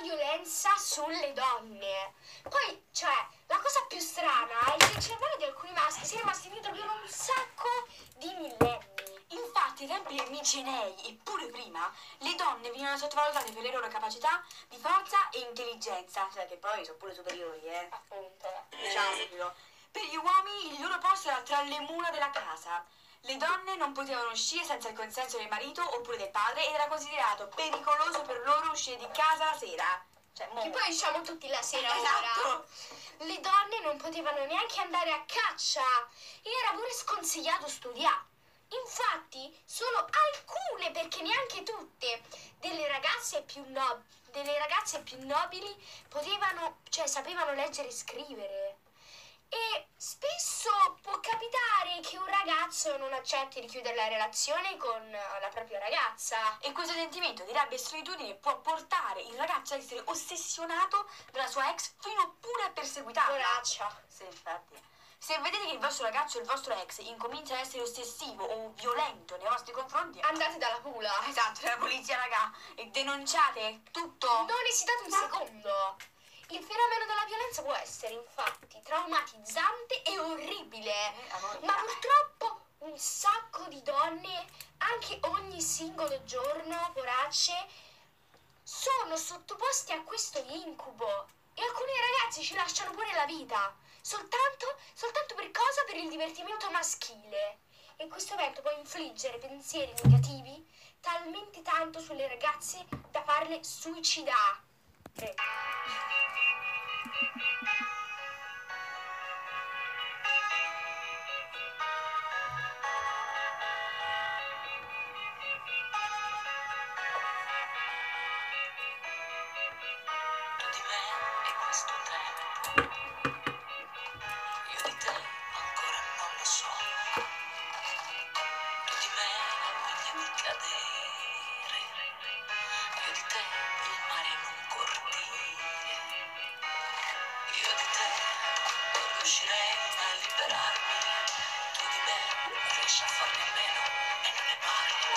violenza sulle donne. Poi, cioè, la cosa più strana è che il cervello di alcuni maschi si è rimasto indietro per un sacco di millenni. Infatti, ai tempi dei micenei e pure prima, le donne venivano sottovalutate per le loro capacità di forza e intelligenza, cioè che poi sono pure superiori, eh. Appunto. Diciamolo. Per gli uomini il loro posto era tra le mura della casa. Le donne non potevano uscire senza il consenso del marito oppure del padre ed era considerato pericoloso per loro uscire di casa la sera. Cioè, Che poi diciamo tutti la sera Esatto. ora. Le donne non potevano neanche andare a caccia e era pure sconsigliato studiare. Infatti, solo alcune, perché neanche tutte, delle ragazze più, no- delle ragazze più nobili potevano, cioè sapevano leggere e scrivere. E spesso può capitare che un ragazzo non accetti di chiudere la relazione con eh, la propria ragazza. E questo sentimento di rabbia e solitudine può portare il ragazzo a essere ossessionato dalla sua ex fino pure a perseguitarla. Poraccia. Sì, infatti. Se vedete che il vostro ragazzo o il vostro ex incomincia a essere ossessivo o violento nei vostri confronti, Andate dalla pula. esatto, la polizia, raga, e denunciate tutto. Non esitate un secondo. Il fenomeno della violenza può essere infatti traumatizzante e orribile, voglia. ma purtroppo un sacco di donne, anche ogni singolo giorno, poracce, sono sottoposti a questo incubo. E alcuni ragazzi ci lasciano pure la vita, soltanto, soltanto per cosa? Per il divertimento maschile. E questo evento può infliggere pensieri negativi talmente tanto sulle ragazze da farle suicidare. Meno e non ne parli.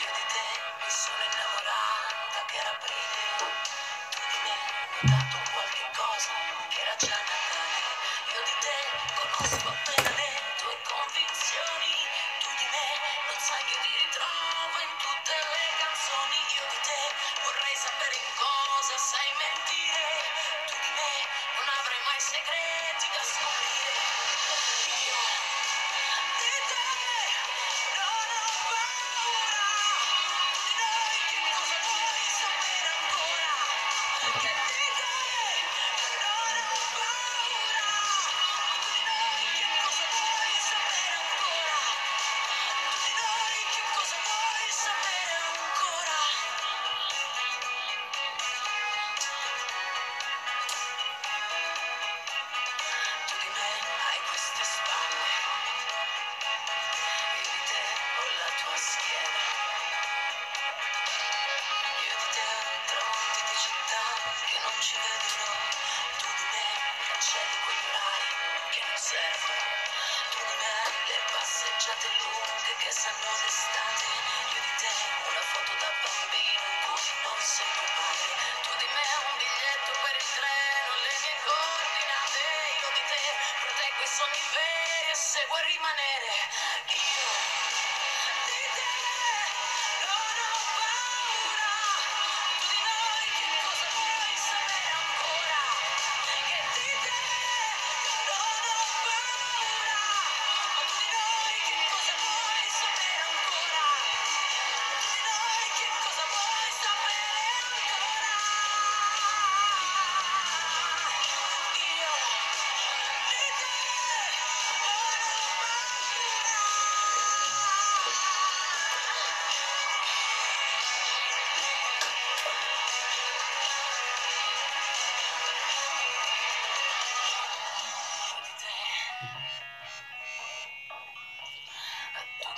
Io di te mi sono innamorata che era. Sanno d'estate. Io di te una foto da bambino in non sei padre. Tu di me un biglietto per il treno, le mie coordinate. Io di te proteggo i sogni veri e se vuoi rimanere io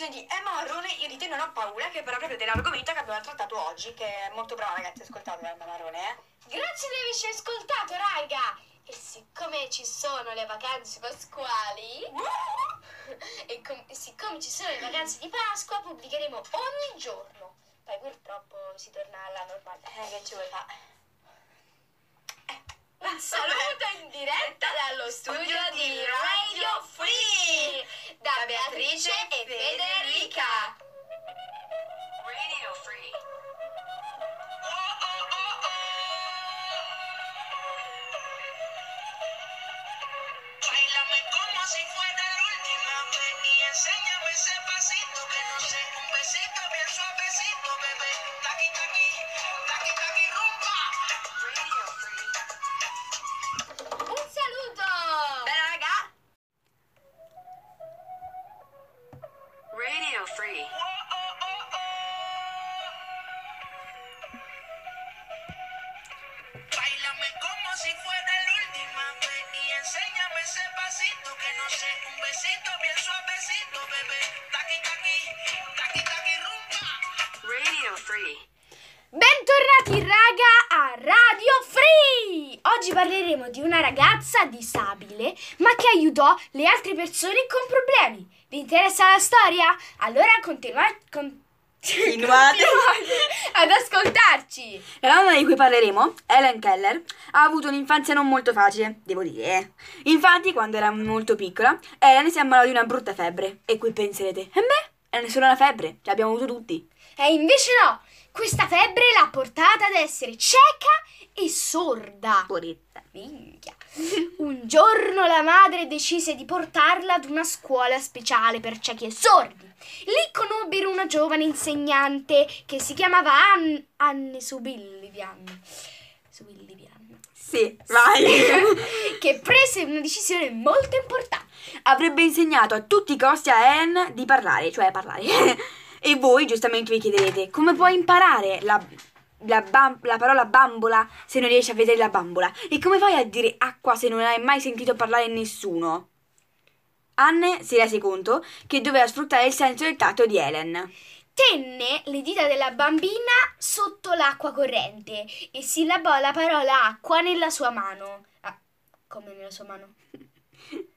canzone di Emma Marrone, Io di te non ho paura, che parla proprio dell'argomento che abbiamo trattato oggi, che è molto brava ragazzi, ascoltate Emma Marrone, eh. Grazie di averci ascoltato, raga! E siccome ci sono le vacanze pasquali, e com- e siccome ci sono le vacanze di Pasqua, pubblicheremo ogni giorno. Poi purtroppo si torna alla normalità. Eh, che ci vuoi fare? Un saluto in diretta dallo studio di Radio Free da Beatrice e Federica. Radio Free. Bailame como si fuera la última vez y enséñame ese pasito que no sé, Bentornati raga a Radio Free! Oggi parleremo di una ragazza disabile ma che aiutò le altre persone con problemi. Vi interessa la storia? Allora continua- con- Continuate. ad ascoltarci! La donna di cui parleremo, Helen Keller, ha avuto un'infanzia non molto facile, devo dire. eh. Infatti, quando era molto piccola, Helen si ammalò di una brutta febbre. E qui penserete, e beh, è solo una febbre, l'abbiamo avuto tutti. E invece no! Questa febbre l'ha portata ad essere cieca e sorda. Poretta. Minchia. Un giorno la madre decise di portarla ad una scuola speciale per ciechi e sordi. Lì conobbero una giovane insegnante che si chiamava Ann- Anne Subillivian. Subillivian. Sì, vai. che prese una decisione molto importante. Avrebbe insegnato a tutti i costi a Helen di parlare, cioè parlare. e voi giustamente vi chiederete, come puoi imparare la, la bam- la parola bambola se non riesci a vedere la bambola? E come fai a dire acqua se non hai mai sentito parlare nessuno? Anne si rese conto che doveva sfruttare il senso del tatto di Helen. Tenne le dita della bambina sotto l'acqua corrente e sillabò la parola acqua nella sua mano. Ah, come nella sua mano?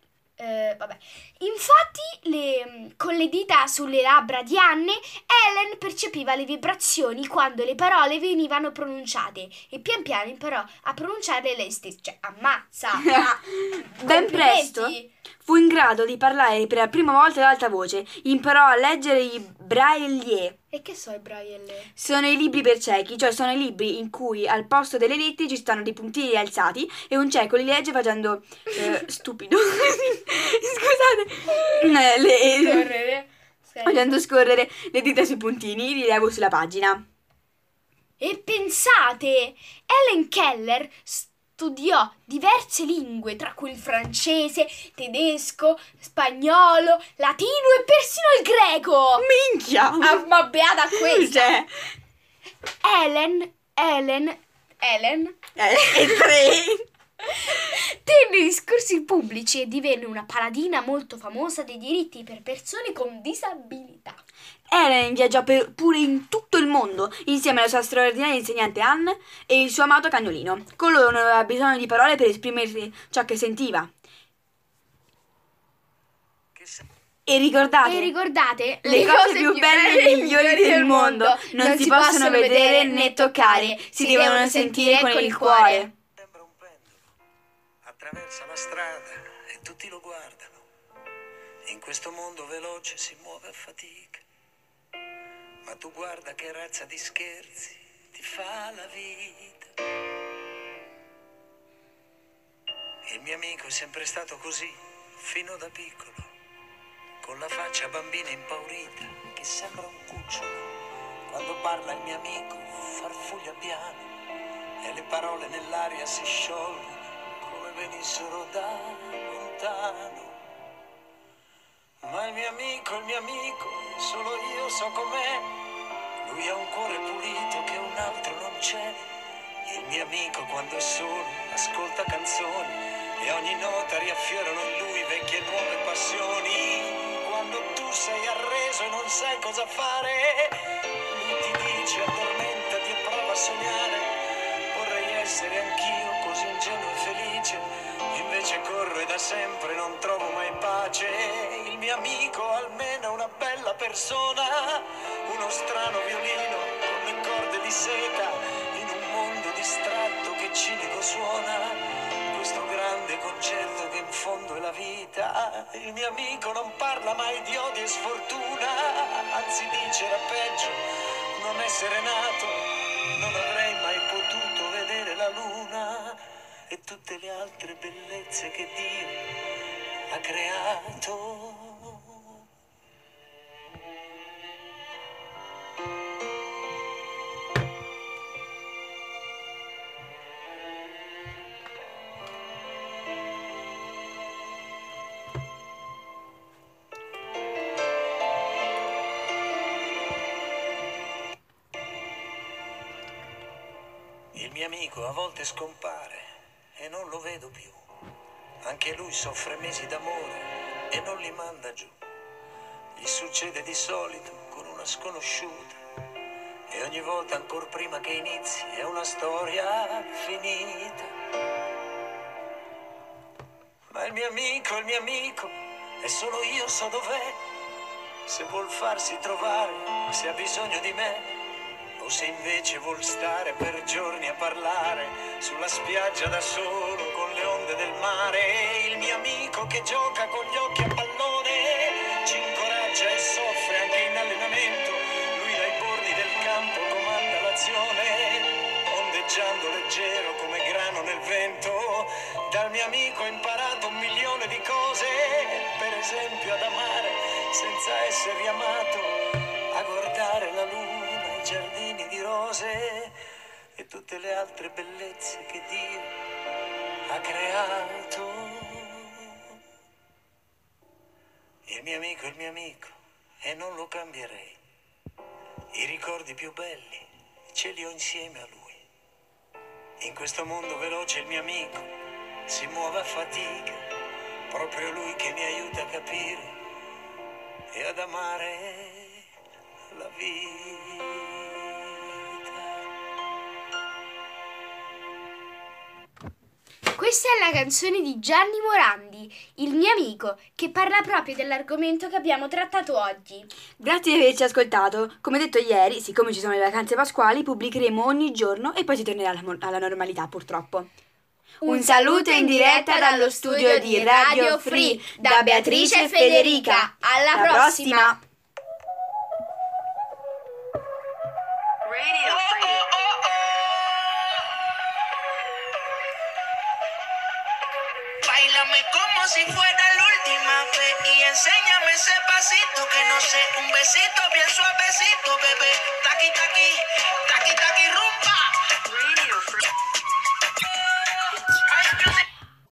Eh, vabbè. Infatti, le- con le dita sulle labbra di Anne, Helen percepiva le vibrazioni quando le parole venivano pronunciate e pian piano imparò a pronunciarle lei stessa. Cioè, ammazza! Ben presto fu in grado di parlare per la prima volta ad alta voce. Imparò a leggere i braille. E che so i braille? Sono i libri per ciechi, cioè sono i libri in cui al posto delle lettere ci stanno dei puntini alzati e un cieco li legge facendo eh, stupido. Scusate. Eh, le- Correre. facendo scorrere le dita sui puntini, li levo sulla pagina. E pensate, Helen Keller studiò diverse lingue, tra cui il francese, tedesco, spagnolo, latino e persino il greco. Minchia! Ah, ma beata questa! Cioè, Helen, Helen, Helen eh, e tre. tenne discorsi pubblici e divenne una paladina molto famosa dei diritti per persone con disabilità. Helen viaggiò per- pure in tutto il mondo insieme alla sua straordinaria insegnante Anne e il suo amato cagnolino. Con loro non aveva bisogno di parole per esprimere ciò che sentiva. E ricordate, E ricordate, le cose più belle e migliori del mondo non si possono vedere né toccare, si devono sentire con il cuore. Sembra un pendolo. Attraversa la strada e tutti lo guardano. In questo mondo veloce si muove a fatica. Ma tu guarda che razza di scherzi ti fa la vita. Il mio amico è sempre stato così, fino da piccolo. Con la faccia bambina impaurita, che sembra un cucciolo. Quando parla il mio amico, farfuglia piano e le parole nell'aria si sciolgono come venissero da lontano. Ma il mio amico, il mio amico, solo io so com'è. Lui ha un cuore pulito che un altro non c'è. Il mio amico quando è solo ascolta canzoni e ogni nota riaffiorano in lui vecchie e nuove passioni. Quando tu sei arreso e non sai cosa fare. Lui ti dice addormentati e prova a sognare. Vorrei essere anch'io così ingenuo e felice. Invece corro e da sempre non trovo mai pace. Il mio amico almeno una bella persona. Uno strano violino con le corde di seta. In un mondo distratto che cinico suona questo grande concerto che in fondo è la vita. Il mio amico non parla mai di odio e sfortuna, anzi dice era peggio non essere nato, altre bellezze che Dio ha creato. Amico a volte scompare vedo più. Anche lui soffre mesi d'amore e non li manda giù. Gli succede di solito con una sconosciuta e ogni volta ancora prima che inizi è una storia finita. Ma il mio amico, il mio amico, e solo io so dov'è. Se vuol farsi trovare, se ha bisogno di me. O se invece vuol stare per giorni a parlare sulla spiaggia da solo con le onde del mare, il mio amico che gioca con gli occhi a pallone ci incoraggia e soffre anche in allenamento. Lui dai bordi del campo comanda l'azione, ondeggiando leggero come grano nel vento. Dal mio amico ho imparato un milione di cose, per esempio ad amare senza essere amato, rose e tutte le altre bellezze che Dio ha creato. Il mio amico è il mio amico e non lo cambierei. I ricordi più belli ce li ho insieme a lui. In questo mondo veloce il mio amico si muove a fatica, proprio lui che mi aiuta a capire e ad amare Questa è la canzone di Gianni Morandi, il mio amico, che parla proprio dell'argomento che abbiamo trattato oggi. Grazie di averci ascoltato. Come detto ieri, siccome ci sono le vacanze pasquali, pubblicheremo ogni giorno e poi si tornerà alla, alla normalità, purtroppo. Un saluto in diretta dallo studio di Radio Free da Beatrice e Federica. Alla Alla prossima. Radio suavecito, bien suavecito, bebé. Taqui, taqui, taqui, taqui,